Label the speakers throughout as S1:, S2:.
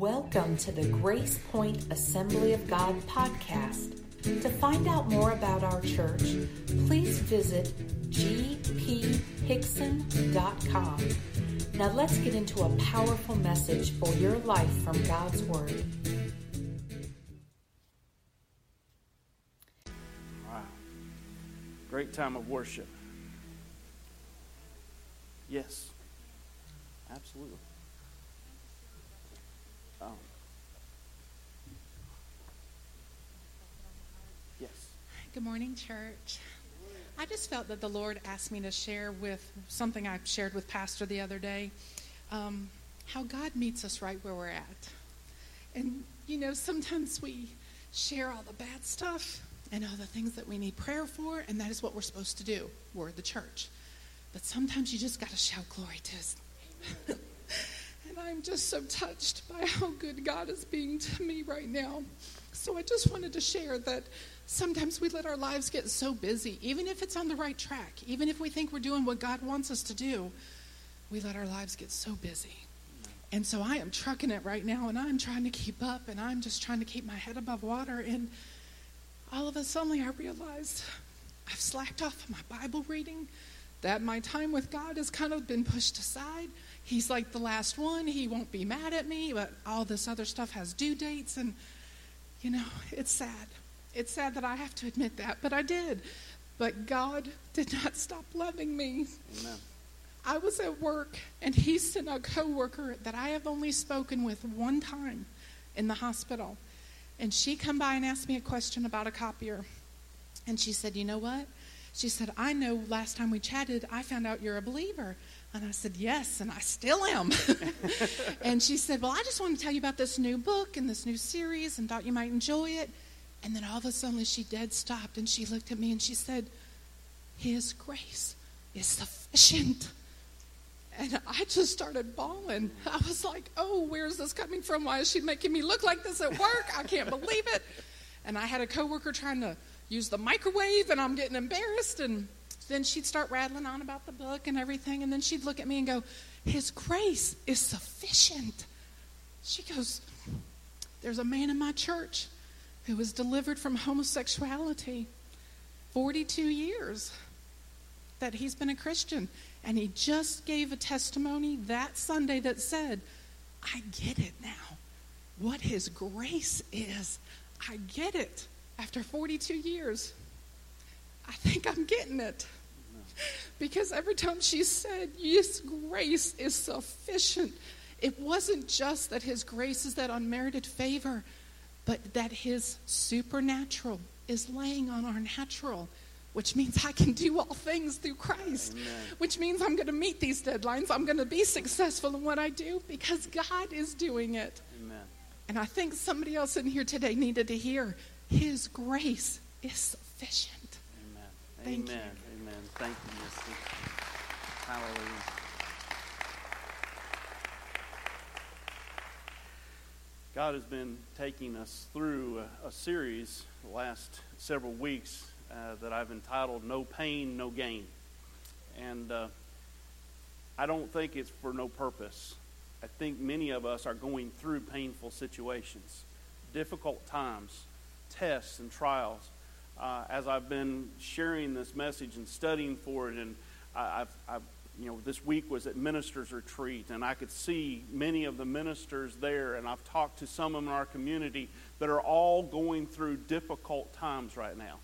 S1: Welcome to the Grace Point Assembly of God podcast. To find out more about our church, please visit gphickson.com. Now let's get into a powerful message for your life from God's Word.
S2: Wow. Great time of worship. Yes. Absolutely. Oh. Yes.
S3: Good morning, church. I just felt that the Lord asked me to share with something I shared with Pastor the other day um, how God meets us right where we're at. And, you know, sometimes we share all the bad stuff and all the things that we need prayer for, and that is what we're supposed to do. We're the church. But sometimes you just got to shout glory to His And I'm just so touched by how good God is being to me right now. So I just wanted to share that sometimes we let our lives get so busy, even if it's on the right track, even if we think we're doing what God wants us to do, we let our lives get so busy. And so I am trucking it right now, and I'm trying to keep up, and I'm just trying to keep my head above water. And all of a sudden, I realized I've slacked off my Bible reading, that my time with God has kind of been pushed aside he's like the last one. He won't be mad at me, but all this other stuff has due dates. And, you know, it's sad. It's sad that I have to admit that, but I did. But God did not stop loving me.
S2: Amen.
S3: I was at work, and he sent a coworker that I have only spoken with one time in the hospital. And she come by and asked me a question about a copier. And she said, You know what? She said, I know last time we chatted, I found out you're a believer. And I said, Yes, and I still am. and she said, Well, I just want to tell you about this new book and this new series and thought you might enjoy it. And then all of a sudden she dead stopped and she looked at me and she said, His grace is sufficient. And I just started bawling. I was like, Oh, where's this coming from? Why is she making me look like this at work? I can't believe it. And I had a coworker trying to use the microwave and I'm getting embarrassed and then she'd start rattling on about the book and everything, and then she'd look at me and go, His grace is sufficient. She goes, There's a man in my church who was delivered from homosexuality 42 years that he's been a Christian. And he just gave a testimony that Sunday that said, I get it now. What his grace is. I get it after 42 years. I think I'm getting it. Because every time she said, His grace is sufficient, it wasn't just that His grace is that unmerited favor, but that His supernatural is laying on our natural, which means I can do all things through Christ, Amen. which means I'm going to meet these deadlines. I'm going to be successful in what I do because God is doing it. Amen. And I think somebody else in here today needed to hear His grace is sufficient.
S2: Amen. Thank Amen. You. Thank you, Misty. Hallelujah. God has been taking us through a, a series the last several weeks uh, that I've entitled No Pain, No Gain. And uh, I don't think it's for no purpose. I think many of us are going through painful situations, difficult times, tests, and trials uh, as I've been sharing this message and studying for it, and I've, I've, you know, this week was at ministers' retreat, and I could see many of the ministers there, and I've talked to some of them in our community that are all going through difficult times right now.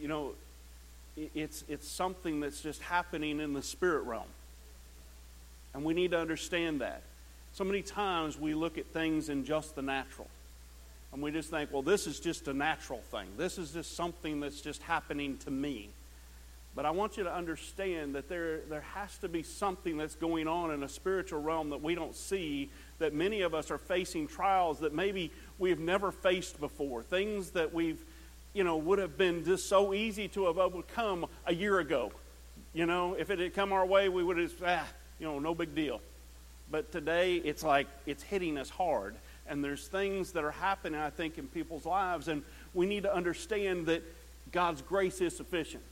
S2: You know, it's, it's something that's just happening in the spirit realm. And we need to understand that. So many times we look at things in just the natural. And we just think, well, this is just a natural thing. This is just something that's just happening to me. But I want you to understand that there, there has to be something that's going on in a spiritual realm that we don't see, that many of us are facing trials that maybe we've never faced before, things that we've, you know, would have been just so easy to have overcome a year ago. You know, if it had come our way, we would have, ah, you know, no big deal. But today, it's like it's hitting us hard and there's things that are happening, I think, in people's lives, and we need to understand that God's grace is sufficient.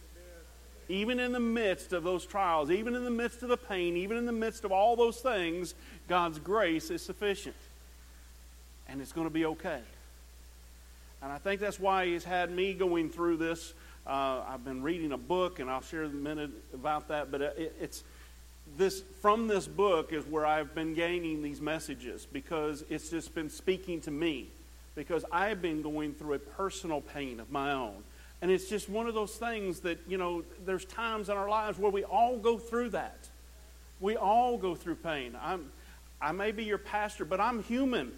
S2: even in the midst of those trials, even in the midst of the pain, even in the midst of all those things, God's grace is sufficient. And it's going to be okay. And I think that's why He's had me going through this. Uh, I've been reading a book, and I'll share a minute about that. But it, it's this from this book is where I've been gaining these messages because it's just been speaking to me because I've been going through a personal pain of my own. And it's just one of those things that, you know, there's times in our lives where we all go through that. We all go through pain. I'm, I may be your pastor, but I'm human,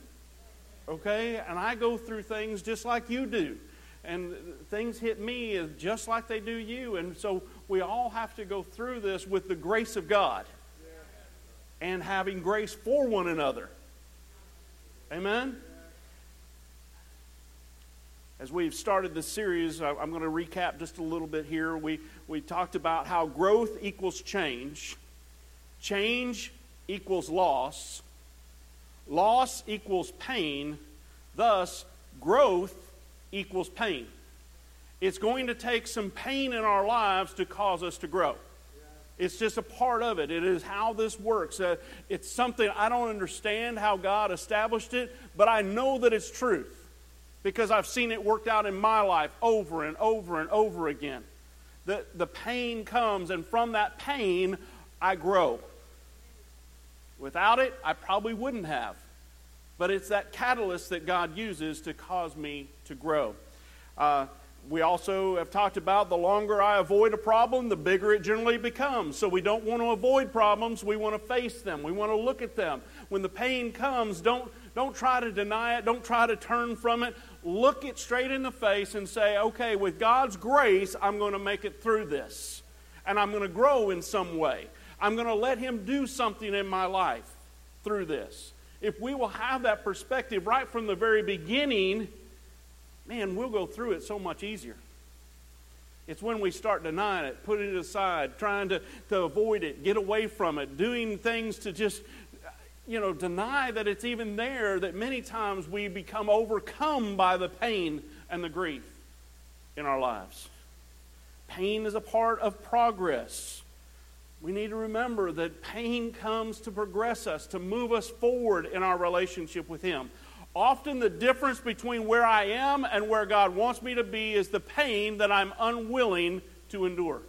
S2: okay? And I go through things just like you do. And things hit me just like they do you. And so we all have to go through this with the grace of God and having grace for one another. Amen? As we've started this series, I'm going to recap just a little bit here. We, we talked about how growth equals change, change equals loss, loss equals pain, thus, growth equals pain. It's going to take some pain in our lives to cause us to grow. It's just a part of it. It is how this works. Uh, it's something I don't understand how God established it, but I know that it's truth because I've seen it worked out in my life over and over and over again. The, the pain comes, and from that pain, I grow. Without it, I probably wouldn't have. But it's that catalyst that God uses to cause me to grow. Uh, we also have talked about the longer I avoid a problem, the bigger it generally becomes. So we don't want to avoid problems, we want to face them, we want to look at them. When the pain comes, don't, don't try to deny it, don't try to turn from it look it straight in the face and say, okay, with God's grace, I'm going to make it through this. And I'm going to grow in some way. I'm going to let Him do something in my life through this. If we will have that perspective right from the very beginning, man, we'll go through it so much easier. It's when we start denying it, putting it aside, trying to, to avoid it, get away from it, doing things to just you know, deny that it's even there, that many times we become overcome by the pain and the grief in our lives. Pain is a part of progress. We need to remember that pain comes to progress us, to move us forward in our relationship with Him. Often, the difference between where I am and where God wants me to be is the pain that I'm unwilling to endure.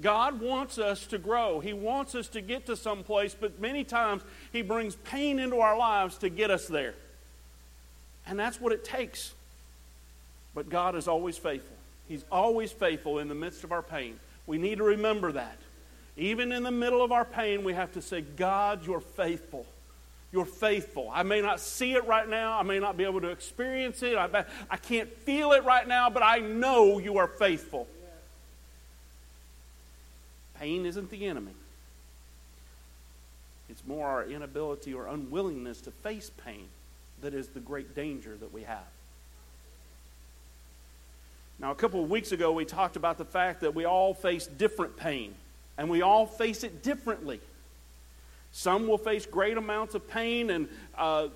S2: God wants us to grow. He wants us to get to some place, but many times He brings pain into our lives to get us there. And that's what it takes. But God is always faithful. He's always faithful in the midst of our pain. We need to remember that. Even in the middle of our pain, we have to say, God, you're faithful. You're faithful. I may not see it right now. I may not be able to experience it. I, I can't feel it right now, but I know you are faithful. Pain isn't the enemy. It's more our inability or unwillingness to face pain that is the great danger that we have. Now, a couple of weeks ago, we talked about the fact that we all face different pain, and we all face it differently. Some will face great amounts of pain and uh,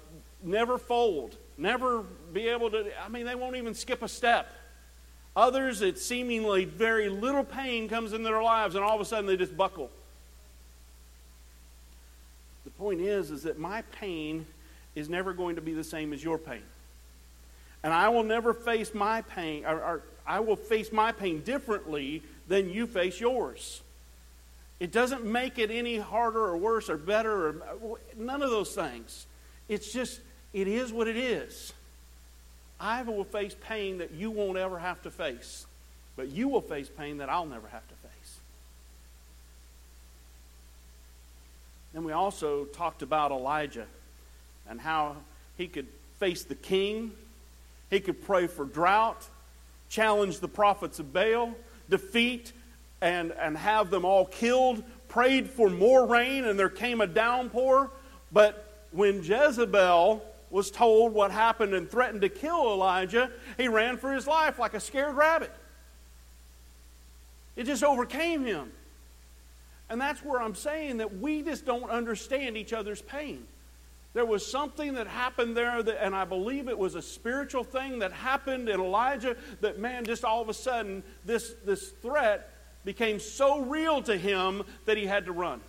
S2: never fold, never be able to, I mean, they won't even skip a step. Others, it's seemingly very little pain comes into their lives, and all of a sudden they just buckle. The point is, is that my pain is never going to be the same as your pain. And I will never face my pain, or, or I will face my pain differently than you face yours. It doesn't make it any harder or worse or better or none of those things. It's just, it is what it is. I will face pain that you won't ever have to face, but you will face pain that I'll never have to face. Then we also talked about Elijah and how he could face the king, he could pray for drought, challenge the prophets of Baal, defeat and, and have them all killed, prayed for more rain, and there came a downpour. But when Jezebel was told what happened and threatened to kill Elijah, he ran for his life like a scared rabbit. It just overcame him. And that's where I'm saying that we just don't understand each other's pain. There was something that happened there, that, and I believe it was a spiritual thing that happened in Elijah that, man, just all of a sudden, this, this threat became so real to him that he had to run.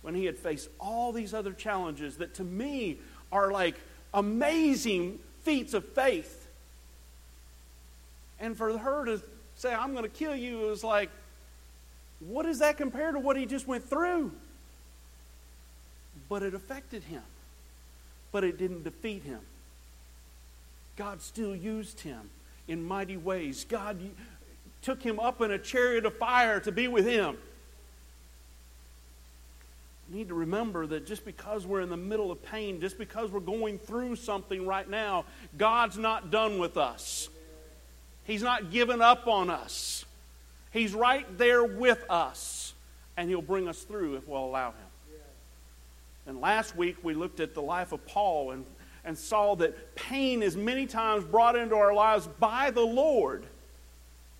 S2: When he had faced all these other challenges that to me are like amazing feats of faith. And for her to say, I'm going to kill you, it was like, what does that compare to what he just went through? But it affected him, but it didn't defeat him. God still used him in mighty ways. God took him up in a chariot of fire to be with him. We need to remember that just because we're in the middle of pain, just because we're going through something right now, God's not done with us. He's not given up on us. He's right there with us, and He'll bring us through if we'll allow Him. And last week we looked at the life of Paul and, and saw that pain is many times brought into our lives by the Lord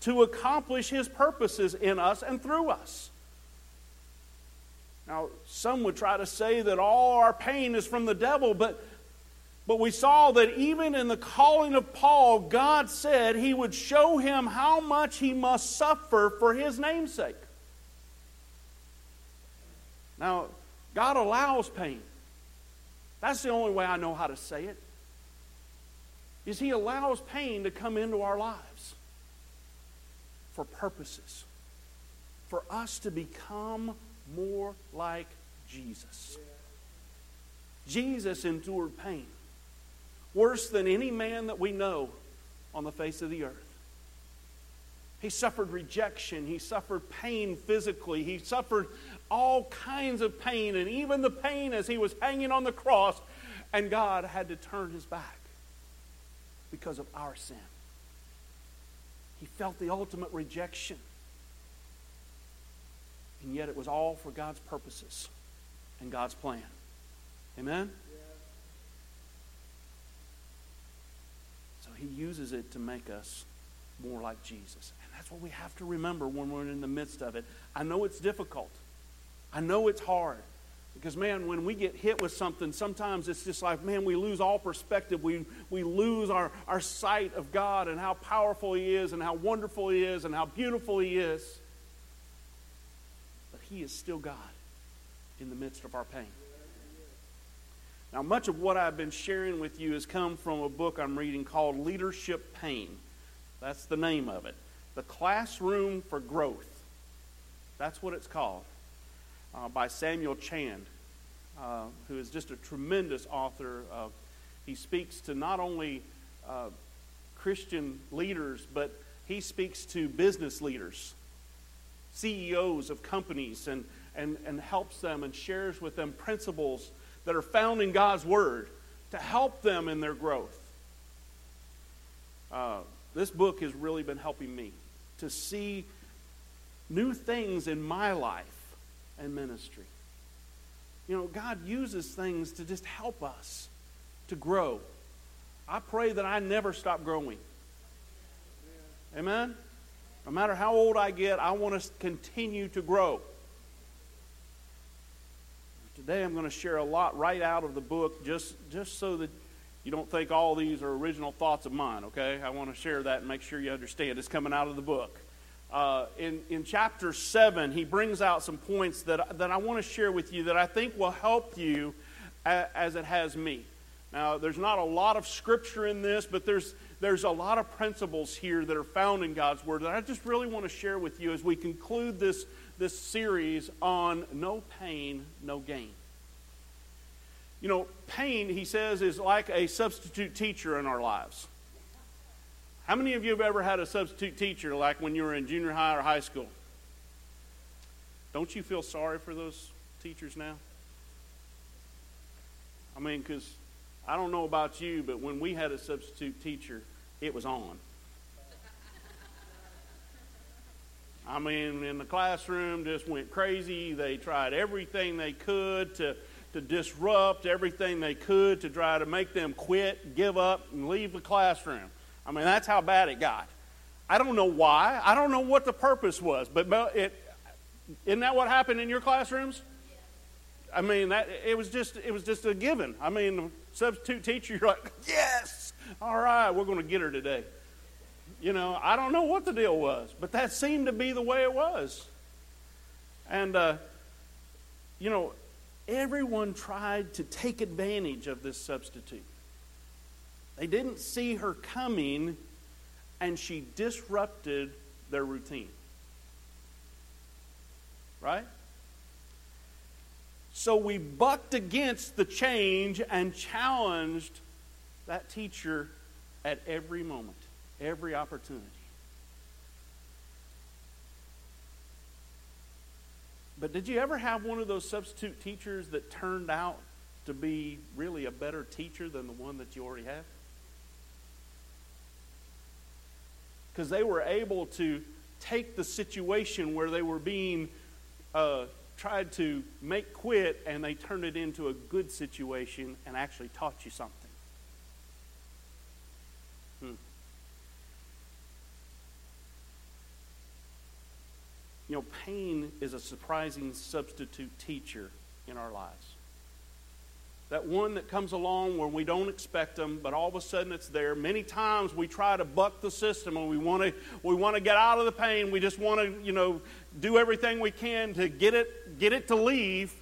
S2: to accomplish His purposes in us and through us. Now, some would try to say that all our pain is from the devil, but, but we saw that even in the calling of Paul, God said he would show him how much he must suffer for his namesake. Now, God allows pain. That's the only way I know how to say it. Is he allows pain to come into our lives for purposes, for us to become more like Jesus. Jesus endured pain worse than any man that we know on the face of the earth. He suffered rejection. He suffered pain physically. He suffered all kinds of pain, and even the pain as he was hanging on the cross, and God had to turn his back because of our sin. He felt the ultimate rejection. And yet it was all for God's purposes and God's plan. Amen? So he uses it to make us more like Jesus. And that's what we have to remember when we're in the midst of it. I know it's difficult. I know it's hard. Because, man, when we get hit with something, sometimes it's just like, man, we lose all perspective. We, we lose our, our sight of God and how powerful He is and how wonderful He is and how beautiful He is. But He is still God in the midst of our pain. Now, much of what I've been sharing with you has come from a book I'm reading called Leadership Pain. That's the name of it. The Classroom for Growth. That's what it's called uh, by Samuel Chand, uh, who is just a tremendous author. Uh, he speaks to not only uh, Christian leaders, but he speaks to business leaders, CEOs of companies, and, and, and helps them and shares with them principles that are found in God's Word to help them in their growth. Uh, this book has really been helping me to see new things in my life and ministry. You know, God uses things to just help us to grow. I pray that I never stop growing. Amen? No matter how old I get, I want to continue to grow. Today I'm going to share a lot right out of the book just, just so that you don't think all these are original thoughts of mine, okay? I want to share that and make sure you understand it's coming out of the book uh, in, in chapter 7, he brings out some points that, that I want to share with you that I think will help you as it has me. Now, there's not a lot of scripture in this, but there's, there's a lot of principles here that are found in God's Word that I just really want to share with you as we conclude this, this series on no pain, no gain. You know, pain, he says, is like a substitute teacher in our lives. How many of you have ever had a substitute teacher like when you were in junior high or high school? Don't you feel sorry for those teachers now? I mean, because I don't know about you, but when we had a substitute teacher, it was on. I mean, in the classroom, just went crazy. They tried everything they could to, to disrupt everything they could to try to make them quit, give up, and leave the classroom. I mean, that's how bad it got. I don't know why. I don't know what the purpose was, but it, isn't that what happened in your classrooms? I mean, that it was just it was just a given. I mean, the substitute teacher, you're like, yes, all right, we're going to get her today. You know, I don't know what the deal was, but that seemed to be the way it was. And uh, you know, everyone tried to take advantage of this substitute. They didn't see her coming, and she disrupted their routine. Right? So we bucked against the change and challenged that teacher at every moment, every opportunity. But did you ever have one of those substitute teachers that turned out to be really a better teacher than the one that you already had? Because they were able to take the situation where they were being uh, tried to make quit and they turned it into a good situation and actually taught you something. Hmm. You know, pain is a surprising substitute teacher in our lives. That one that comes along when we don't expect them, but all of a sudden it's there. Many times we try to buck the system and we want to we want to get out of the pain. We just want to, you know, do everything we can to get it get it to leave.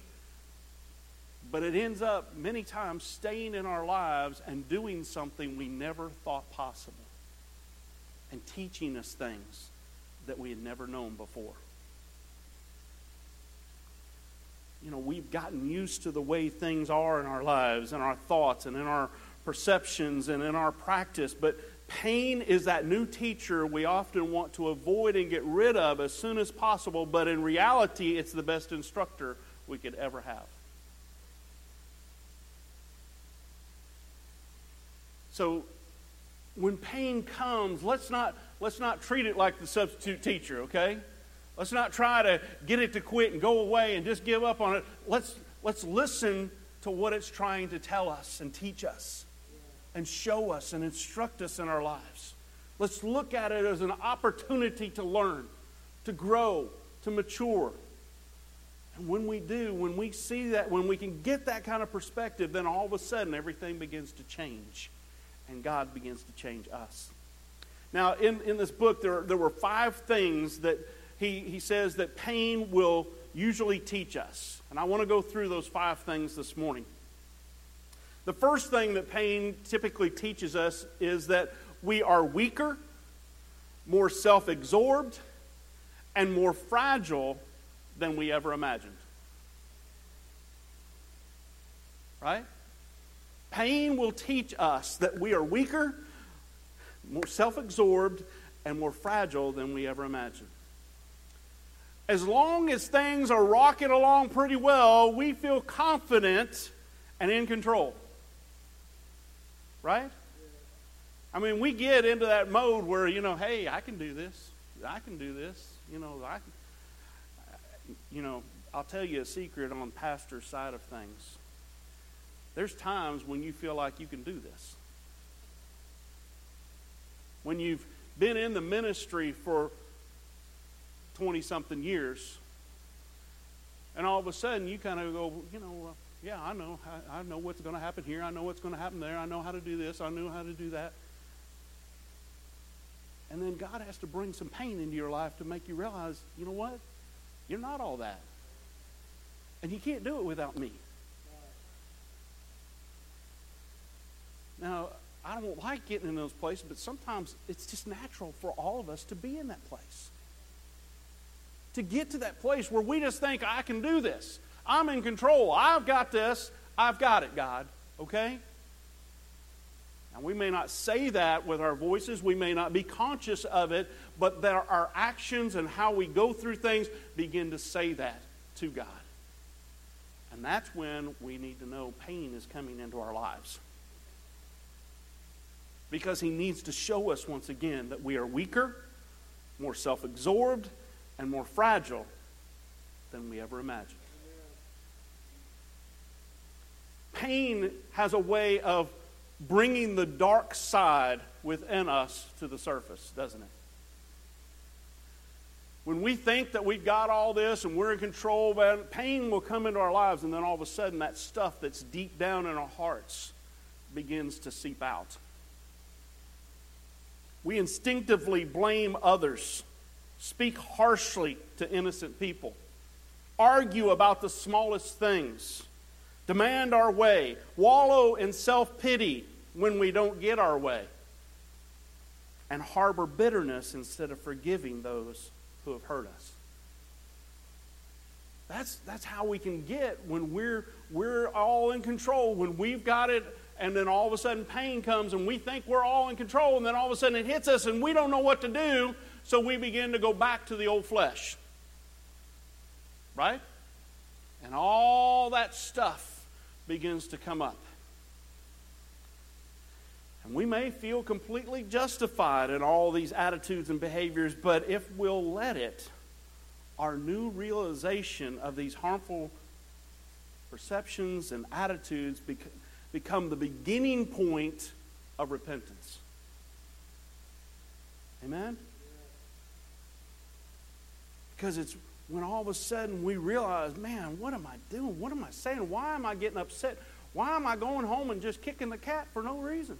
S2: But it ends up many times staying in our lives and doing something we never thought possible. And teaching us things that we had never known before. You know, we've gotten used to the way things are in our lives and our thoughts and in our perceptions and in our practice. But pain is that new teacher we often want to avoid and get rid of as soon as possible. But in reality, it's the best instructor we could ever have. So when pain comes, let's not, let's not treat it like the substitute teacher, okay? Let's not try to get it to quit and go away and just give up on it. Let's, let's listen to what it's trying to tell us and teach us and show us and instruct us in our lives. Let's look at it as an opportunity to learn, to grow, to mature. And when we do, when we see that, when we can get that kind of perspective, then all of a sudden everything begins to change and God begins to change us. Now, in, in this book, there, there were five things that he, he says that pain will usually teach us. And I want to go through those five things this morning. The first thing that pain typically teaches us is that we are weaker, more self absorbed, and more fragile than we ever imagined. Right? Pain will teach us that we are weaker, more self absorbed, and more fragile than we ever imagined as long as things are rocking along pretty well, we feel confident and in control. Right? I mean, we get into that mode where, you know, hey, I can do this. I can do this. You know, I can, you know, I'll tell you a secret on pastor's side of things. There's times when you feel like you can do this. When you've been in the ministry for 20 something years. And all of a sudden, you kind of go, you know, yeah, I know. I, I know what's going to happen here. I know what's going to happen there. I know how to do this. I know how to do that. And then God has to bring some pain into your life to make you realize, you know what? You're not all that. And you can't do it without me. Now, I don't like getting in those places, but sometimes it's just natural for all of us to be in that place to get to that place where we just think, I can do this. I'm in control. I've got this. I've got it, God. Okay? Now, we may not say that with our voices, we may not be conscious of it, but that our actions and how we go through things begin to say that to God. And that's when we need to know pain is coming into our lives. Because He needs to show us once again that we are weaker, more self absorbed, and more fragile than we ever imagined. Pain has a way of bringing the dark side within us to the surface, doesn't it? When we think that we've got all this and we're in control, pain will come into our lives, and then all of a sudden, that stuff that's deep down in our hearts begins to seep out. We instinctively blame others, speak harshly to innocent people, argue about the smallest things, demand our way, wallow in self pity when we don't get our way, and harbor bitterness instead of forgiving those who have hurt us. That's, that's how we can get when we're, we're all in control, when we've got it, and then all of a sudden pain comes and we think we're all in control, and then all of a sudden it hits us and we don't know what to do, so we begin to go back to the old flesh. Right? And all that stuff begins to come up. And we may feel completely justified in all these attitudes and behaviors, but if we'll let it, our new realization of these harmful perceptions and attitudes become the beginning point of repentance. Amen? Because it's when all of a sudden we realize, man, what am I doing? What am I saying? Why am I getting upset? Why am I going home and just kicking the cat for no reason?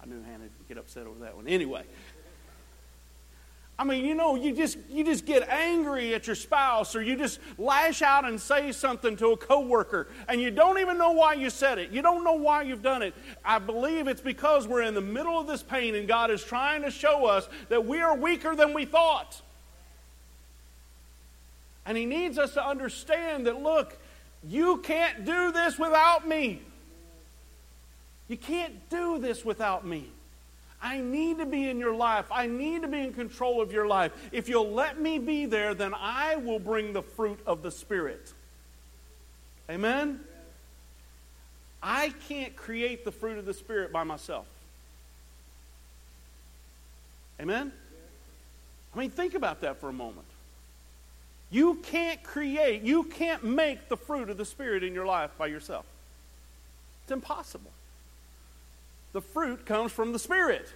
S2: I knew Hannah would get upset over that one. Anyway. I mean, you know, you just you just get angry at your spouse or you just lash out and say something to a coworker and you don't even know why you said it. You don't know why you've done it. I believe it's because we're in the middle of this pain and God is trying to show us that we are weaker than we thought. And he needs us to understand that look, you can't do this without me. You can't do this without me. I need to be in your life. I need to be in control of your life. If you'll let me be there, then I will bring the fruit of the Spirit. Amen? I can't create the fruit of the Spirit by myself. Amen? I mean, think about that for a moment. You can't create, you can't make the fruit of the Spirit in your life by yourself. It's impossible the fruit comes from the Spirit.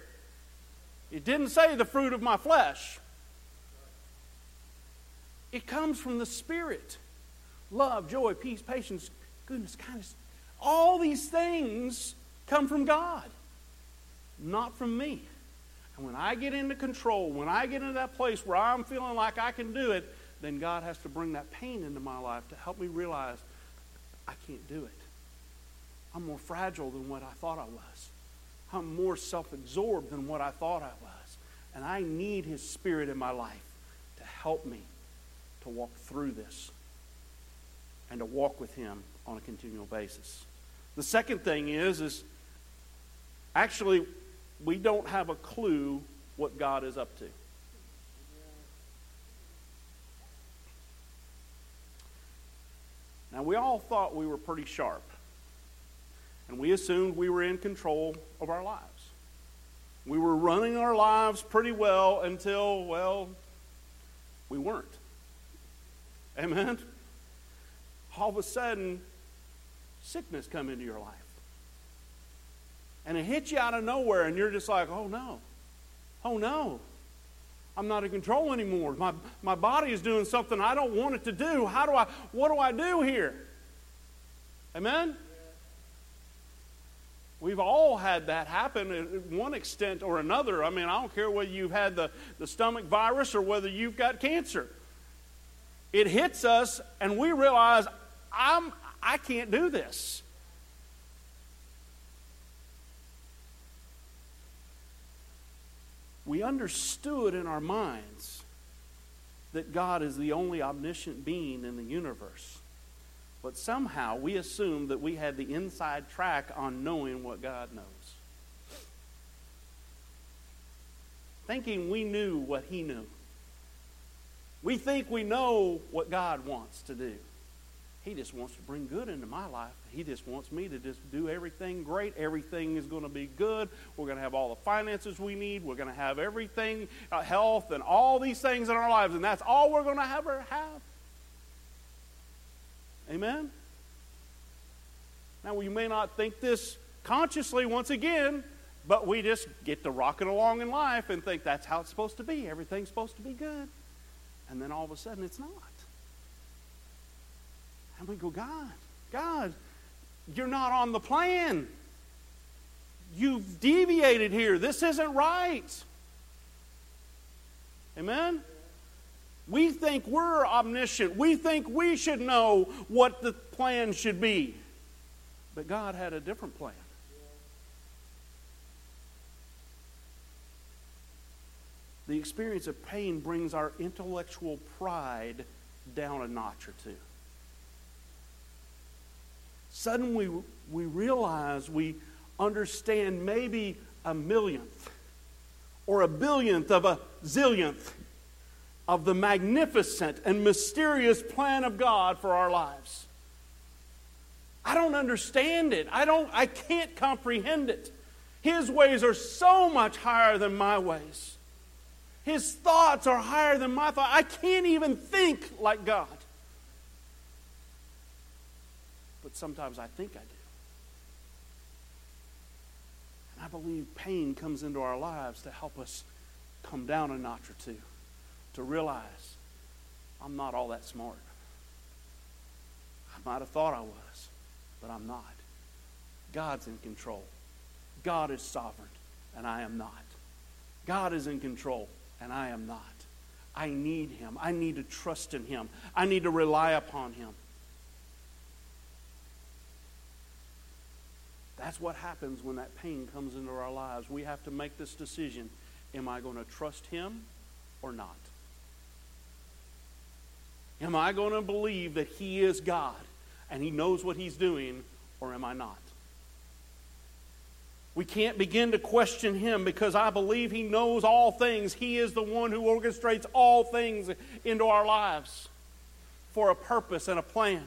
S2: It didn't say the fruit of my flesh, it comes from the Spirit. Love, joy, peace, patience, goodness, kindness. All these things come from God, not from me. And when I get into control, when I get into that place where I'm feeling like I can do it, then God has to bring that pain into my life to help me realize I can't do it. I'm more fragile than what I thought I was. I'm more self absorbed than what I thought I was. And I need His Spirit in my life to help me to walk through this and to walk with Him on a continual basis. The second thing is, is actually, we don't have a clue what God is up to. Now, we all thought we were pretty sharp and we assumed we were in control of our lives. We were running our lives pretty well until, well, we weren't. Amen? All of a sudden, sickness come into your life. And it hits you out of nowhere, and you're just like, oh no. Oh no. I'm not in control anymore. My, my body is doing something I don't want it to do. How do I, what do I do here? Amen? We've all had that happen at one extent or another. I mean, I don't care whether you've had the, the stomach virus or whether you've got cancer. It hits us, and we realize, I'm, I can't do this. We understood in our minds that God is the only omniscient being in the universe. But somehow we assumed that we had the inside track on knowing what God knows. Thinking we knew what He knew. We think we know what God wants to do. He just wants to bring good into my life. He just wants me to just do everything great. Everything is going to be good. We're going to have all the finances we need. We're going to have everything, uh, health, and all these things in our lives. And that's all we're going to ever have. Amen? Now, you may not think this consciously once again, But we just get to rocking along in life and think that's how it's supposed to be. Everything's supposed to be good. And then all of a sudden it's not. And we go, God, God, you're not on the plan. You've deviated here. This isn't right. Amen? We think we're omniscient. We think we should know what the plan should be. But God had a different plan. The experience of pain brings our intellectual pride down a notch or two. Suddenly, we, we realize we understand maybe a millionth or a billionth of a zillionth of the magnificent and mysterious plan of God for our lives. I don't understand it. I don't I can't comprehend it. His ways are so much higher than my ways. His thoughts are higher than my thoughts. I can't even think like God. But sometimes I think I do. And I believe pain comes into our lives to help us come down a notch or two, to realize I'm not all that smart. I might have thought I was, but I'm not. God's in control. God is sovereign, and I am not. God is in control, and I am not. I need Him. I need to trust in Him. I need to rely upon Him. That's what happens when that pain comes into our lives. We have to make this decision Am I going to trust Him or not? Am I going to believe that He is God and He knows what He's doing, or am I not? We can't begin to question him because I believe he knows all things. He is the one who orchestrates all things into our lives for a purpose and a plan.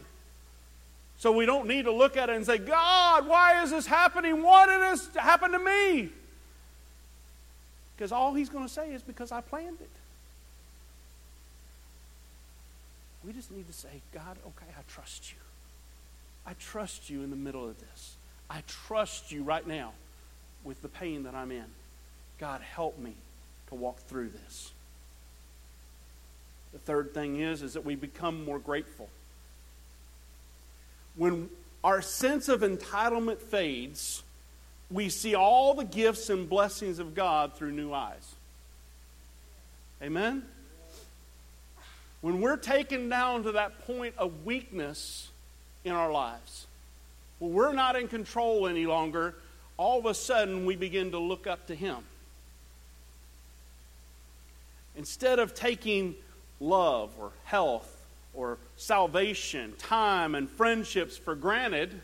S2: So we don't need to look at it and say, God, why is this happening? Why did this happen to me? Because all he's going to say is because I planned it. We just need to say, God, okay, I trust you. I trust you in the middle of this. I trust you right now with the pain that I'm in. God, help me to walk through this. The third thing is, is that we become more grateful. When our sense of entitlement fades, we see all the gifts and blessings of God through new eyes. Amen? When we're taken down to that point of weakness in our lives, when we're not in control any longer, all of a sudden we begin to look up to Him. Instead of taking love or health or salvation, time, and friendships for granted,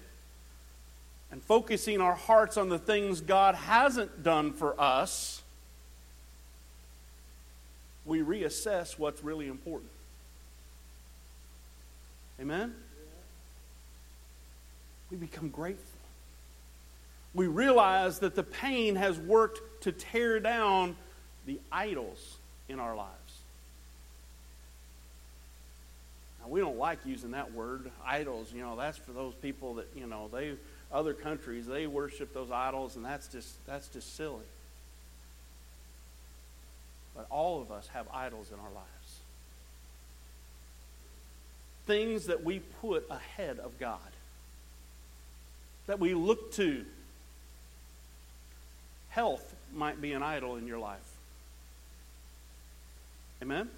S2: and focusing our hearts on the things God hasn't done for us, we reassess what's really important. Amen? We become grateful we realize that the pain has worked to tear down the idols in our lives. Now, we don't like using that word, idols. You know, that's for those people that, you know, they, other countries, they worship those idols, and that's just, that's just silly. But all of us have idols in our lives. Things that we put ahead of God, that we look to health might be an idol in your life. Amen?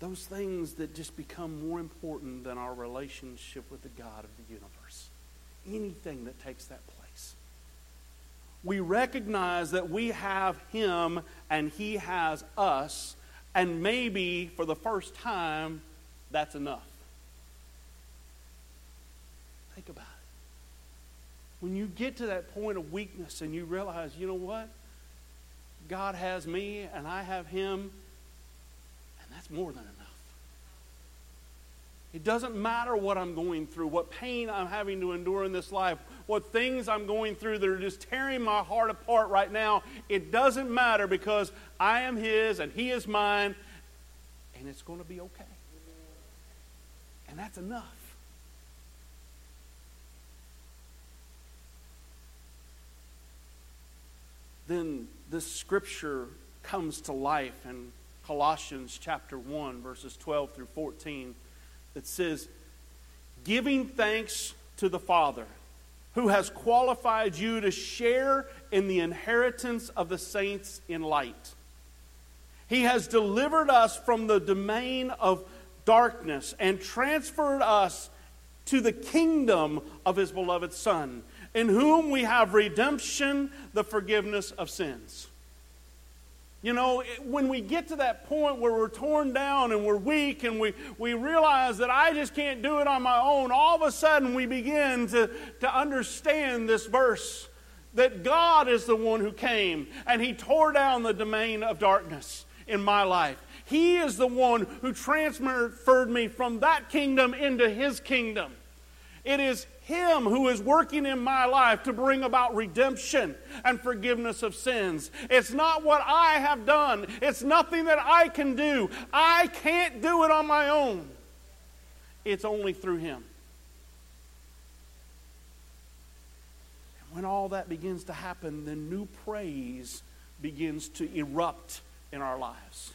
S2: Those things that just become more important than our relationship with the God of the universe. Anything that takes that place. We recognize that we have Him and He has us, and maybe for the first time, that's enough. Think about it when you get to that point of weakness and you realize, you know what? God has me and I have Him, and that's more than enough. It doesn't matter what I'm going through, what pain I'm having to endure in this life, what things I'm going through that are just tearing my heart apart right now. It doesn't matter because I am His and He is mine, and it's going to be okay. And that's enough. Then this scripture comes to life in Colossians chapter 1, verses 12 through 14, that says, Giving thanks to the Father who has qualified you to share in the inheritance of the saints in light. He has delivered us from the domain of darkness and transferred us to the kingdom of his beloved Son, in whom we have redemption, the forgiveness of sins. You know, when we get to that point where we're torn down and we're weak and we, we realize that I just can't do it on my own, all of a sudden we begin to, to understand this verse that God is the one who came and He tore down the domain of darkness in my life. He is the one who transferred me from that kingdom into His kingdom. It is him who is working in my life to bring about redemption and forgiveness of sins. It's not what I have done, it's nothing that I can do. I can't do it on my own. It's only through Him. And when all that begins to happen, then new praise begins to erupt in our lives.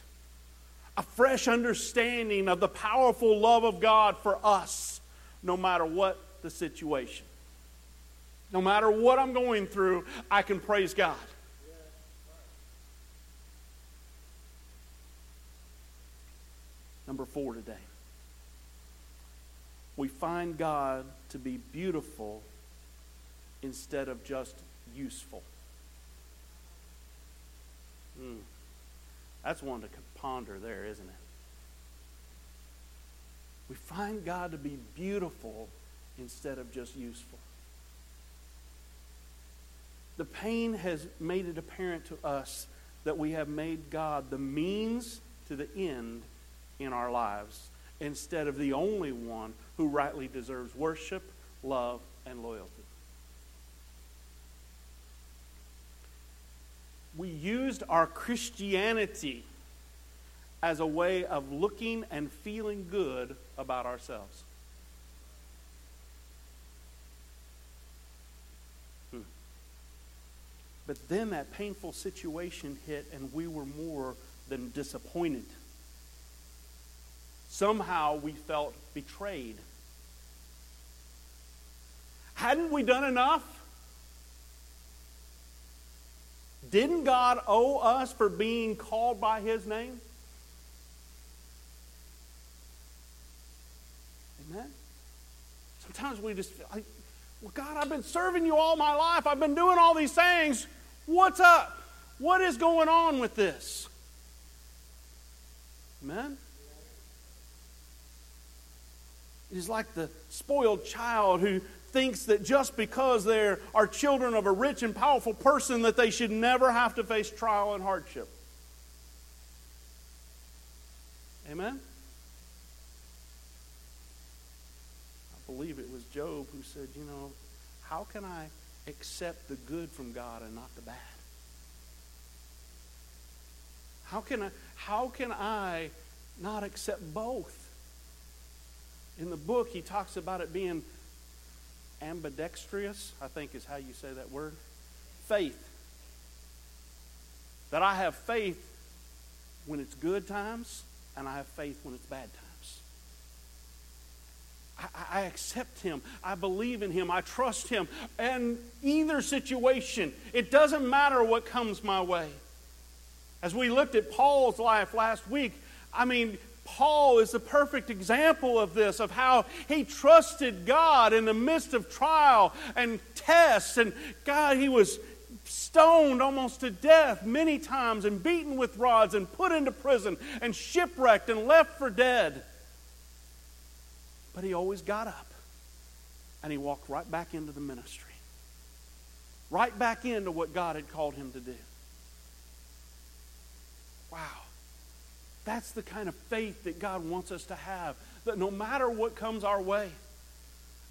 S2: A fresh understanding of the powerful love of God for us, no matter what the situation. No matter what I'm going through, I can praise God. Number four today. We find God to be beautiful instead of just useful. Mm. That's one to ponder there, isn't it? We find God to be beautiful instead of just useful. The pain has made it apparent to us that we have made God the means to the end in our lives instead of the only one who rightly deserves worship, love, and loyalty. We used our Christianity as a way of looking and feeling good about ourselves. But then that painful situation hit, and we were more than disappointed. Somehow we felt betrayed. Hadn't we done enough? Didn't God owe us for being called by His name? Amen? Sometimes we just well, God, I've been serving you all my life. I've been doing all these things. What's up? What is going on with this? Amen? It is like the spoiled child who thinks that just because they are children of a rich and powerful person that they should never have to face trial and hardship. Amen? I believe it was Job who said, you know, how can I accept the good from God and not the bad? How can I, how can I not accept both? In the book, he talks about it being ambidextrous, I think is how you say that word. Faith. That I have faith when it's good times, and I have faith when it's bad times. I, I, accept him. I believe in him. I trust him. And either situation, it doesn't matter what comes my way. As we looked at Paul's life last week, I mean, Paul is the perfect example of this, of how he trusted God in the midst of trial and tests. And God, he was stoned almost to death many times and beaten with rods and put into prison and shipwrecked and left for dead. But he always got up and he walked right back into the ministry, right back into what God had called him to do. Wow. That's the kind of faith that God wants us to have, that no matter what comes our way,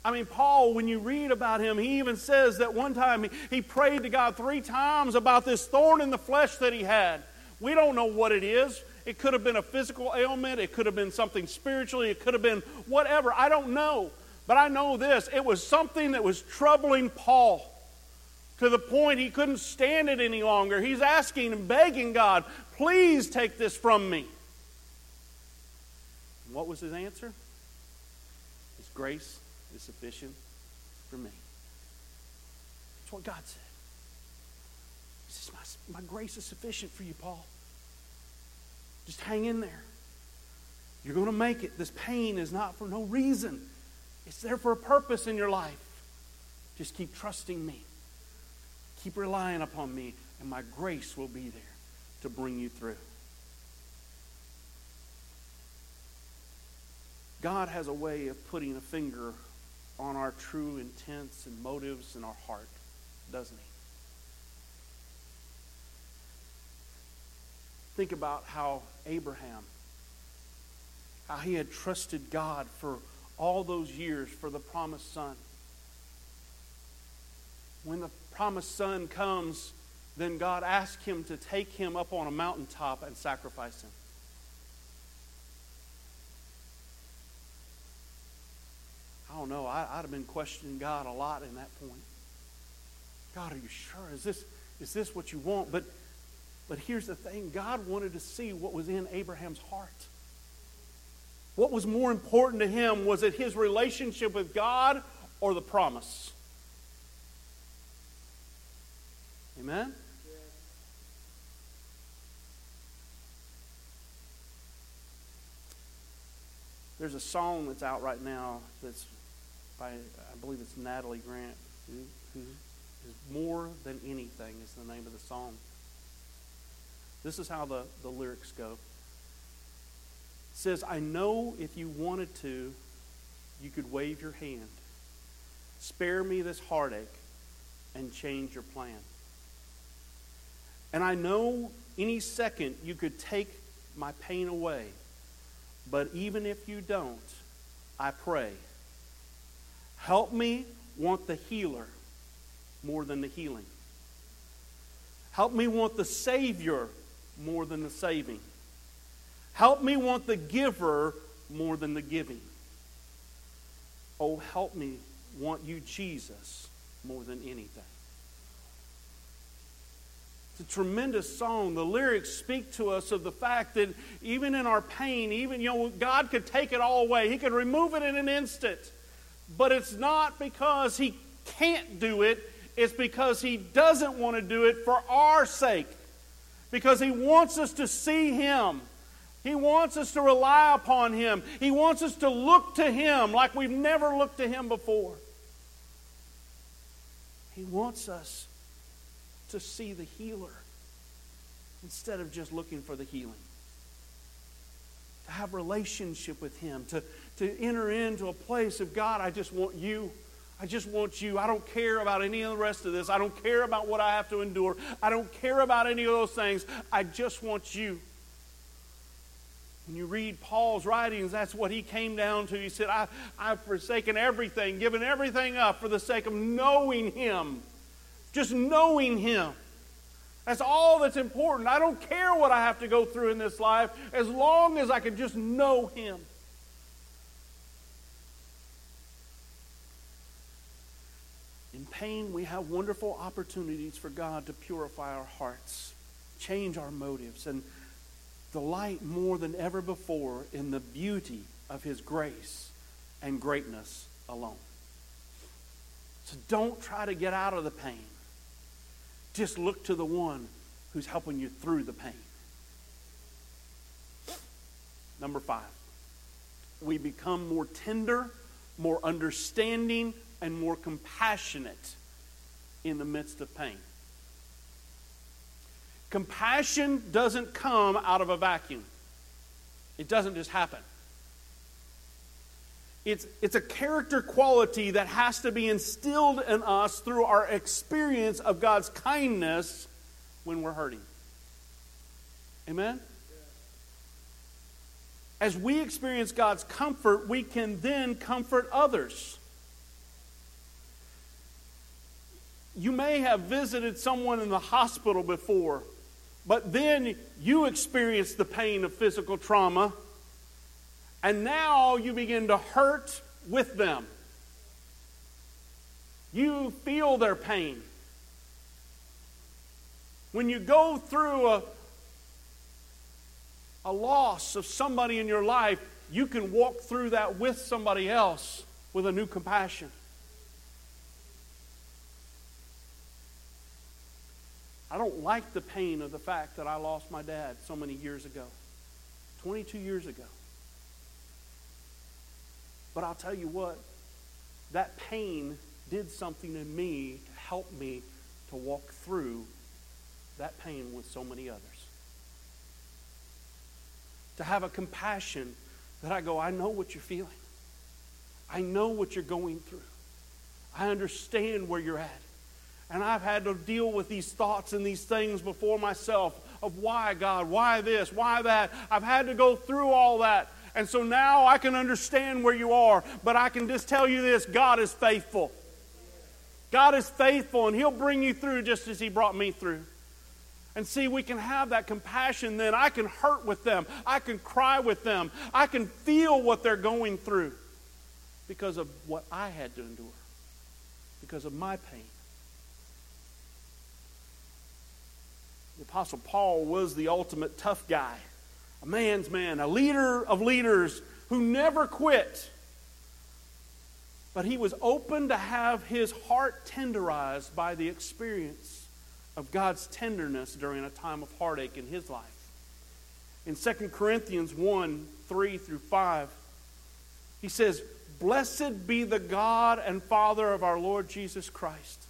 S2: I mean, Paul, when you read about him, he even says that one time he, he prayed to God three times about this thorn in the flesh that he had. We don't know what it is. It could have been a physical ailment. It could have been something spiritually. It could have been whatever. I don't know. But I know this it was something that was troubling Paul. to the point he couldn't stand it any longer. He's asking and begging God, please take this from me. And what was his answer? His grace is sufficient for me. That's what God said. He says, My, my grace is sufficient for you, Paul. Just hang in there. You're going to make it. This pain is not for no reason, it's there for a purpose in your life. Just keep trusting me. Keep relying upon me, and my grace will be there to bring you through. God has a way of putting a finger on our true intents and motives in our heart, doesn't He? Think about how Abraham, how he had trusted God for all those years for the promised son. When the promised son comes, then God asks him to take him up on a mountaintop and sacrifice him. I don't know. I, would have been questioning God a lot in that point. God, are you sure? Is this, is this what you want? But, but here's the thing God wanted to see what was in Abraham's heart. What was more important to him? Was it his relationship with God or the promise? Amen? There's a song that's out right now that's by, I believe it's Natalie Grant, who, who is More Than Anything is the name of the song. This is how the, the lyrics go. It says, I know if you wanted to, you could wave your hand. Spare me this heartache and change your plan. And I know any second you could take my pain away. But even if you don't, I pray, help me want the healer more than the healing. Help me want the Savior more than the saving. Help me want the giver more than the giving. Oh, help me want you, Jesus, more than anything. It's a tremendous song. The lyrics speak to us of the fact that even in our pain, even, you know, God could take it all away. He could remove it in an instant. But it's not because He can't do it, it's because He doesn't want to do it for our sake. Because He wants us to see Him. He wants us to rely upon Him. He wants us to look to Him like we've never looked to Him before. He wants us to see the healer instead of just looking for the healing. To have relationship with him, to, to enter into a place of God, I just want you. I just want you. I don't care about any of the rest of this. I don't care about what I have to endure. I don't care about any of those things. I just want you. When you read Paul's writings, that's what he came down to. He said, I, I've forsaken everything, given everything up for the sake of knowing him just knowing Him. That's all that's important. I don't care what I have to go through in this life as long as I can just know Him. In pain, we have wonderful opportunities for God to purify our hearts, change our motives, and delight more than ever before in the beauty of His grace and greatness alone. So don't try to get out of the pain. Just look to the one who's helping you through the pain. Number five, we become more tender, more understanding, and more compassionate in the midst of pain. Compassion doesn't come out of a vacuum, it doesn't just happen. It's, it's a character quality that has to be instilled in us through our experience of God's kindness when we're hurting. Amen? As we experience God's comfort, we can then comfort others. You may have visited someone in the hospital before, but then you experienced the pain of physical trauma and now you begin to hurt with them. You feel their pain. When you go through a, a loss of somebody in your life, you can walk through that with somebody else with a new compassion. I don't like the pain of the fact that I lost my dad so many years ago 22 years ago. But I'll tell you what, that pain did something in me to help me to walk through that pain with so many others. To have a compassion that I go, I know what you're feeling. I know what you're going through. I understand where you're at. And I've had to deal with these thoughts and these things before myself of why, God, why this, why that. I've had to go through all that. And so now I can understand where you are. But I can just tell you this God is faithful. God is faithful, and He'll bring you through just as He brought me through. And see, we can have that compassion then. I can hurt with them. I can cry with them. I can feel what they're going through because of what I had to endure, because of my pain. The Apostle Paul was the ultimate tough guy, a man's man, a leader of leaders who never quit. But he was open to have his heart tenderized by the experience of God's tenderness during a time of heartache in his life. In 2 Corinthians 1 3 through 5, he says, Blessed be the God and Father of our Lord Jesus Christ,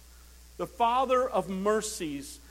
S2: the Father of mercies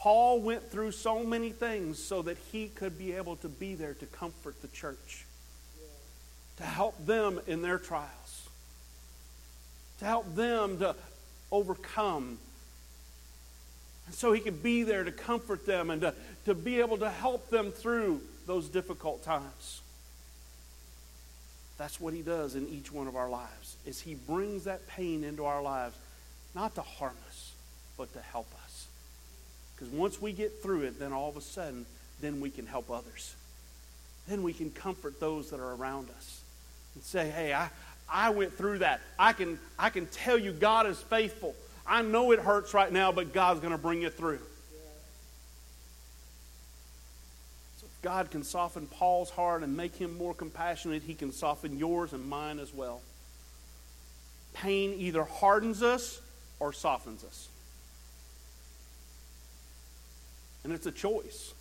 S2: Paul went through so many things so that he could be able to be there to comfort the church, to help them in their trials, to help them to overcome. And so he could be there to comfort them and to, to be able to help them through those difficult times. That's what he does in each one of our lives is he brings that pain into our lives not to harm us, but to help us. Because once we get through it, then all of a sudden, then we can help others. Then we can comfort those that are around us and say, hey, I, I went through that. I can, I can tell you God is faithful. I know it hurts right now, but God's going to bring you through. God can soften Paul's heart and make him more compassionate, he can soften yours and mine as well. Pain either hardens us or softens us. And it's a choice.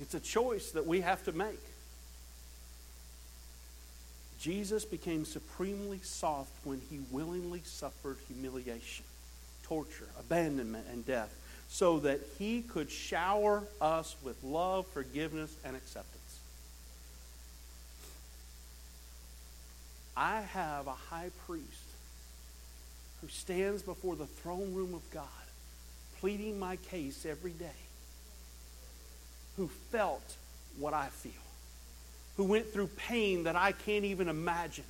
S2: It's a choice that we have to make. Jesus became supremely soft when he willingly suffered humiliation, torture, abandonment, and death, so that he could shower us with love, forgiveness, and acceptance. I have a high priest who stands before the throne room of God pleading my case every day, who felt what I feel, who went through pain that I can't even imagine,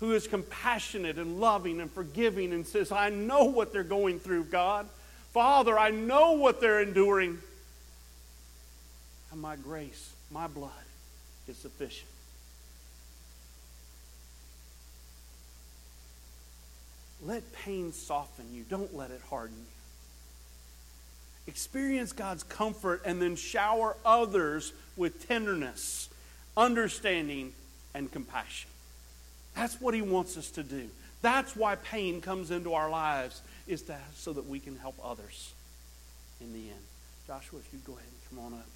S2: who is compassionate and loving and forgiving and says, I know what they're going through, God. Father, I know what they're enduring. And my grace, my blood is sufficient. Let pain soften you. Don't let it harden you experience God's comfort, and then shower others with tenderness, understanding, and compassion. That's what He wants us to do. That's why pain comes into our lives, is to, so that we can help others in the end. Joshua, if you go ahead and come on up.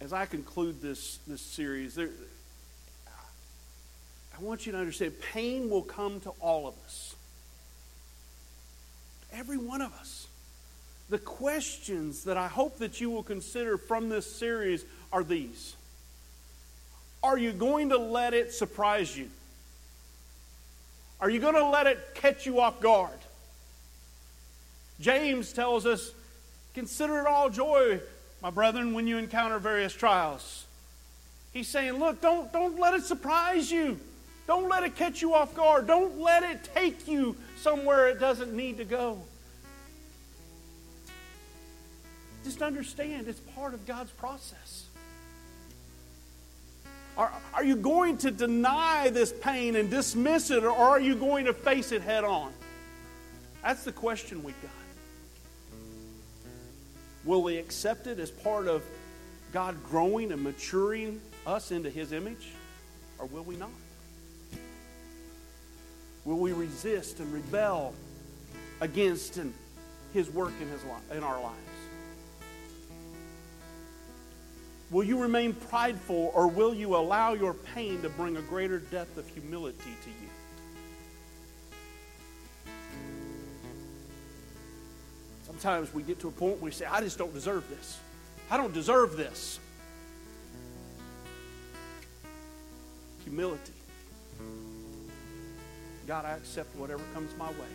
S2: As I conclude this, this series, there, I want you to understand pain will come to all of us. Every one of us. The questions that I hope that you will consider from this series are these Are you going to let it surprise you? Are you going to let it catch you off guard? James tells us Consider it all joy, my brethren, when you encounter various trials. He's saying, look, don't, don't let it surprise you. Don't let it catch you off guard. Don't let it take you somewhere it doesn't need to go. Just understand it's part of God's process. Are, are you going to deny this pain and dismiss it, or are you going to face it head on? That's the question we've got. Will we accept it as part of God growing and maturing us into His image, or will we not? Will we resist and rebel against His work in, his li- in our lives? Will you remain prideful, or will you allow your pain to bring a greater depth of humility to you? Sometimes we get to a point where we say, I just don't deserve this. I don't deserve this. Humility. God, I accept whatever comes my way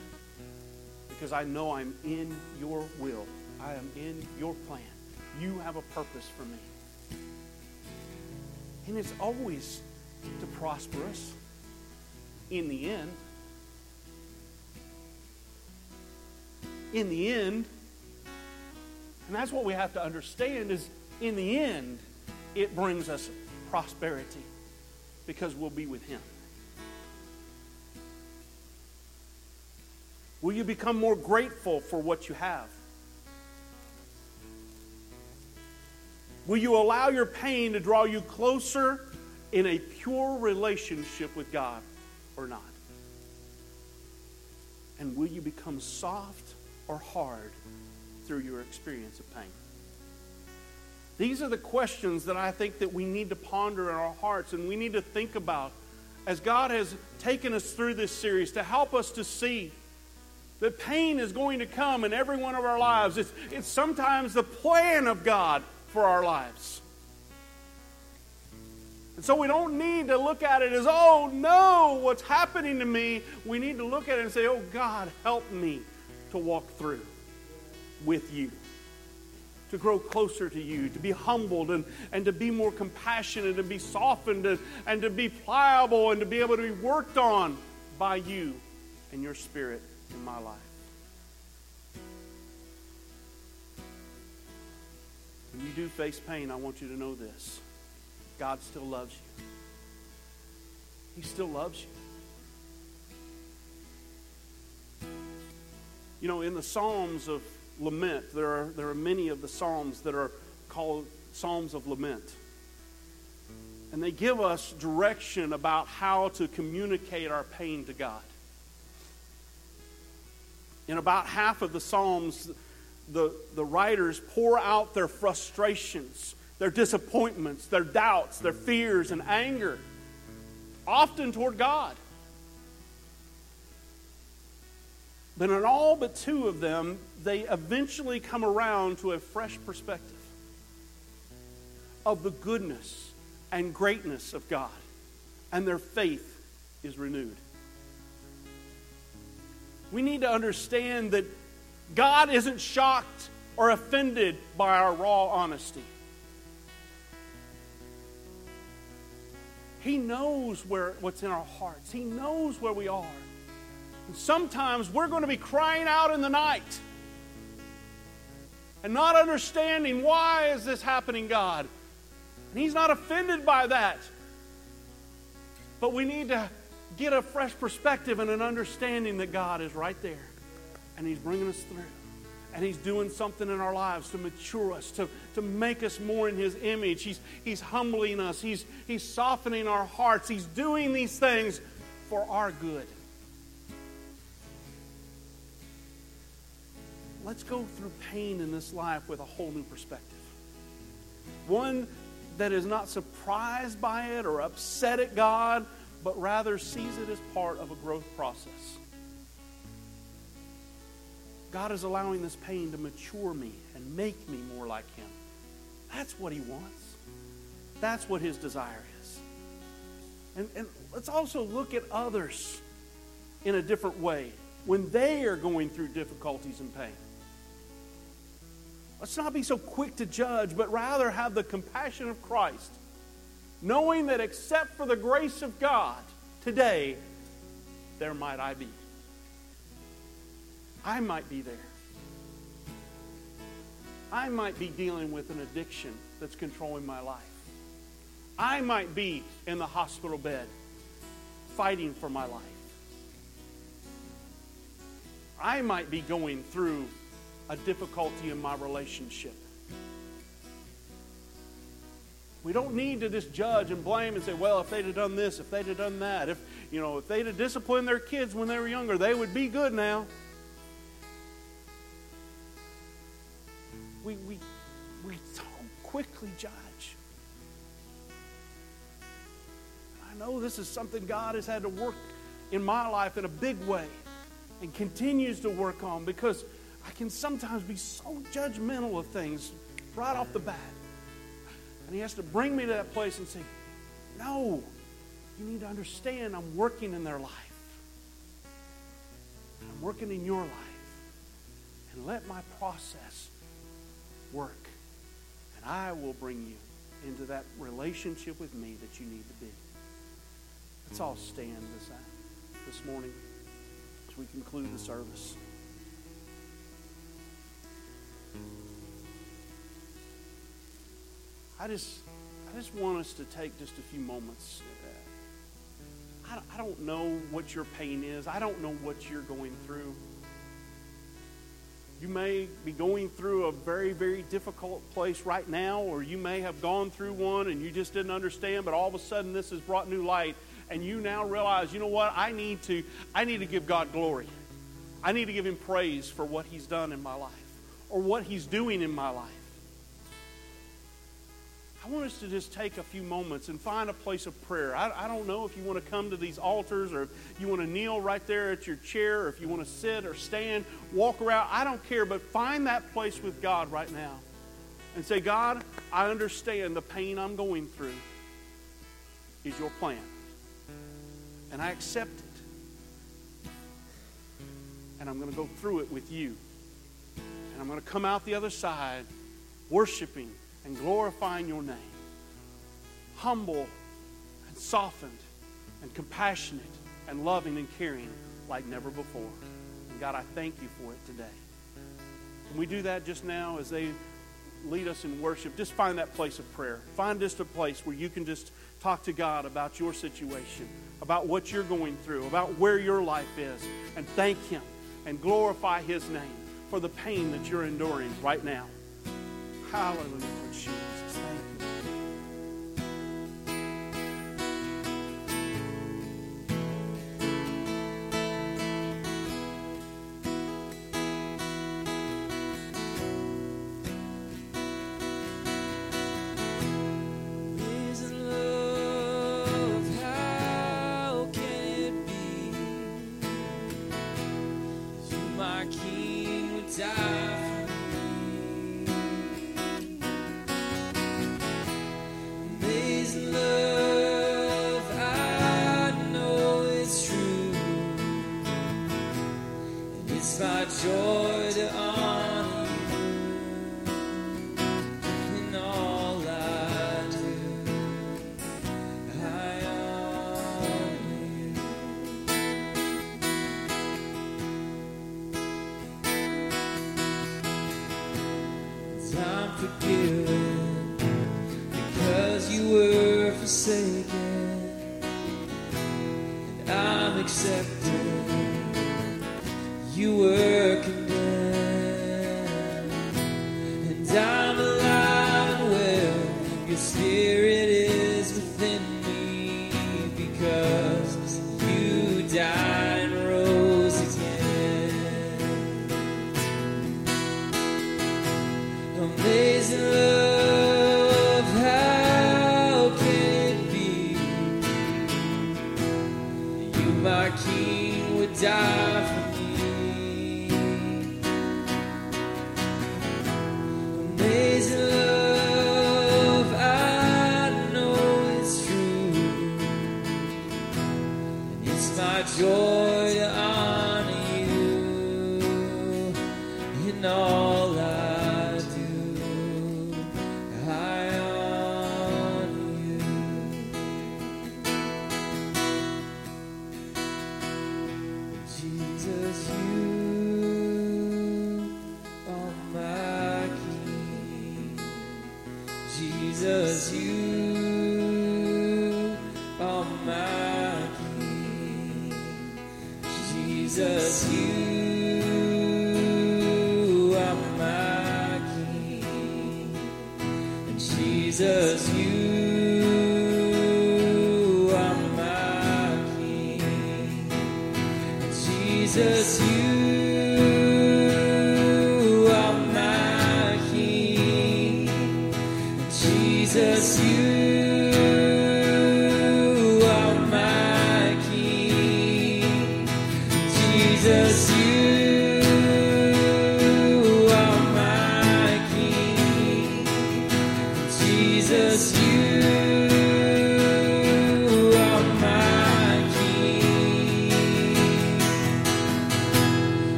S2: because I know I'm in your will. I am in your plan. You have a purpose for me. And it's always to prosper us in the end. In the end, and that's what we have to understand is in the end, it brings us prosperity because we'll be with Him. Will you become more grateful for what you have? Will you allow your pain to draw you closer in a pure relationship with God or not? And will you become soft or hard through your experience of pain? These are the questions that I think that we need to ponder in our hearts and we need to think about as God has taken us through this series to help us to see that pain is going to come in every one of our lives. It's, it's sometimes the plan of God for our lives. And so we don't need to look at it as, oh no, what's happening to me. We need to look at it and say, oh God, help me to walk through with you, to grow closer to you, to be humbled and, and to be more compassionate and be softened and, and to be pliable and to be able to be worked on by you and your spirit in my life. When you do face pain, I want you to know this God still loves you. He still loves you. You know, in the Psalms of lament, there are, there are many of the Psalms that are called Psalms of lament. And they give us direction about how to communicate our pain to God. In about half of the Psalms, the, the writers pour out their frustrations, their disappointments, their doubts, their fears, and anger, often toward God. But in all but two of them, they eventually come around to a fresh perspective of the goodness and greatness of God, and their faith is renewed we need to understand that God isn't shocked or offended by our raw honesty. He knows where, what's in our hearts. He knows where we are. And sometimes we're going to be crying out in the night and not understanding why is this happening, God. And He's not offended by that. But we need to get a fresh perspective and an understanding that God is right there and He's bringing us through. And He's doing something in our lives to mature us, to, to make us more in His image. He's, he's humbling us, he's, he's softening our hearts. He's doing these things for our good. Let's go through pain in this life with a whole new perspective. One that is not surprised by it or upset at God but rather sees it as part of a growth process. God is allowing this pain to mature me and make me more like Him. That's what He wants. That's what His desire is. And, and let's also look at others in a different way when they are going through difficulties and pain. Let's not be so quick to judge, but rather have the compassion of Christ, knowing that except for the grace of God, today, there might I be. I might be there. I might be dealing with an addiction that's controlling my life. I might be in the hospital bed fighting for my life. I might be going through a difficulty in my relationship. We don't need to just judge and blame and say, well, if they'd have done this, if they'd have done that, if you know, if they'd have disciplined their kids when they were younger, they would be good now. We we we so quickly judge. I know this is something God has had to work in my life in a big way and continues to work on because I can sometimes be so judgmental of things right off the bat. And He has to bring me to that place and say, No, you need to understand I'm working in their life. I'm working in your life. And let my process work. And I will bring you into that relationship with me that you need to be. Let's all stand this, uh, this morning as we conclude the service. I just, I just want us to take just a few moments. Uh, I, I don't know what your pain is. I don't know what you're going through. You may be going through a very, very difficult place right now, or you may have gone through one and you just didn't understand, but all of a sudden this has brought new light, and you now realize, you know what, I need to, I need to give God glory. I need to give him praise for what he's done in my life or what he's doing in my life. I want us to just take a few moments and find a place of prayer. I, I, don't know if you want to come to these altars or if you want to kneel right there at your chair or if you want to sit or stand, walk around. I don't care, but find that place with God right now and say, God, I understand the pain I'm going through is your plan. And I accept it. And I'm going to go through it with you. And I'm going to come out the other side worshiping and glorifying your name. Humble and softened and compassionate and loving and caring like never before. And God, I thank you for it today. Can we do that just now as they lead us in worship? Just find that place of prayer. Find just a place where you can just talk to God about your situation, about what you're going through, about where your life is, and thank Him and glorify His name for the pain that you're enduring right now. Hallelujah, Jesus.
S4: All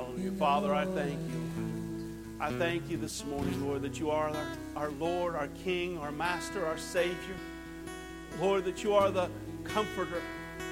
S2: Hallelujah. Father, I thank you. I thank you this morning, Lord, that you are our, our Lord, our King, our Master, our Savior. Lord, that you are the comforter.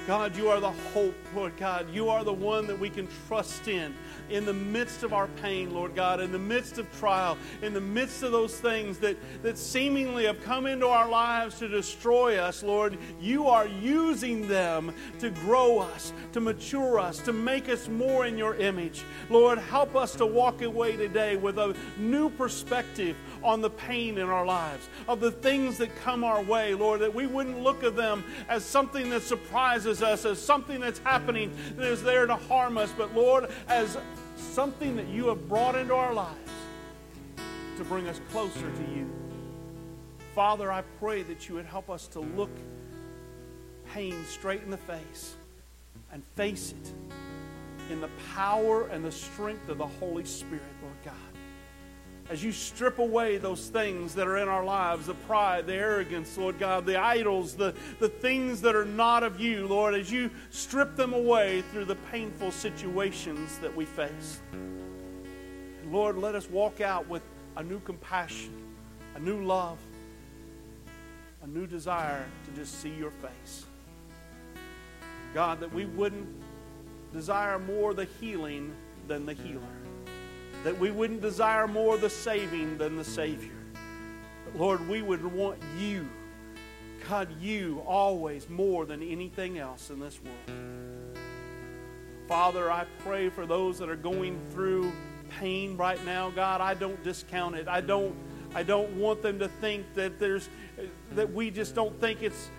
S2: God, you are the hope, Lord God. You are the one that we can trust in in the midst of our pain, Lord God, in the midst of trial, in the midst of those things that, that seemingly have come into our lives to destroy us, Lord. You are using them to grow us, to mature us, to make us more in your image. Lord, help us to walk away today with a new perspective on the pain in our lives, of the things that come our way, Lord, that we wouldn't look at them as something that surprises us, as something that's happening that is there to harm us, but Lord, as something that you have brought into our lives to bring us closer to you. Father, I pray that you would help us to look pain straight in the face and face it in the power and the strength of the Holy Spirit, as you strip away those things that are in our lives the pride, the arrogance, Lord God, the idols, the, the things that are not of you, Lord, as you strip them away through the painful situations that we face. Lord, let us walk out with a new compassion, a new love, a new desire to just see your face. God, that we wouldn't desire more the healing than the healer that we wouldn't desire more the saving than the Savior. But Lord, we would want you, God, you always more than anything else in this world. Father, I pray for those that are going through pain right now, God. I don't discount it. I don't I don't want them to think that there's that we just don't think it's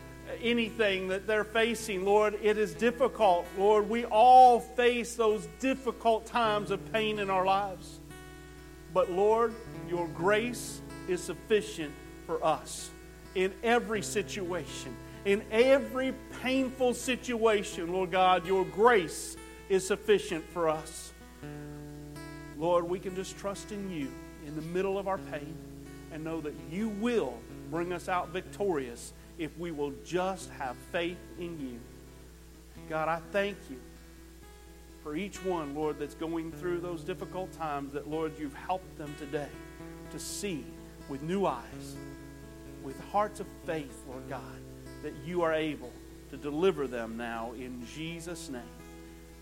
S2: anything that they're facing, Lord. It is difficult, Lord. We all face those difficult times of pain in our lives. But, Lord, your grace is sufficient for us in every situation. In every painful situation, Lord God, your grace is sufficient for us. Lord, we can just trust in you in the middle of our pain and know that you will bring us out victorious if we will just have faith in you. God, I thank you for each one, Lord, that's going through those difficult times, that, Lord, you've helped them today to see with new eyes, with hearts of faith, Lord God, that you are able to deliver them now in Jesus' name.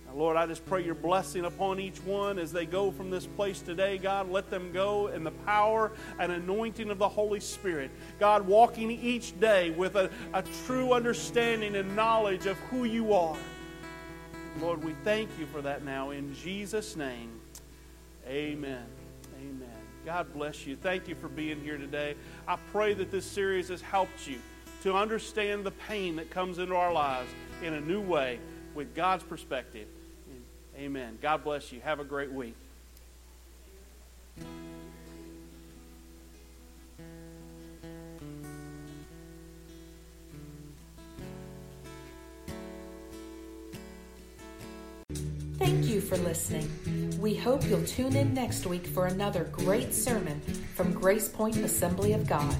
S2: Now, Lord, I just pray your blessing upon each one as they go from this place today. God, let them go in the power and anointing of the Holy Spirit. God, walking each day with a, a true understanding and knowledge of who you are. Lord, we thank you for that now in Jesus' name. Amen. Amen. God bless you. Thank you for being here today. I pray that this series has helped you to understand the pain that comes into our lives in a new way with God's perspective. Amen. God bless you. Have a great week.
S1: Thank you for listening. We hope you'll tune in next week for another great sermon from Grace Point Assembly of God.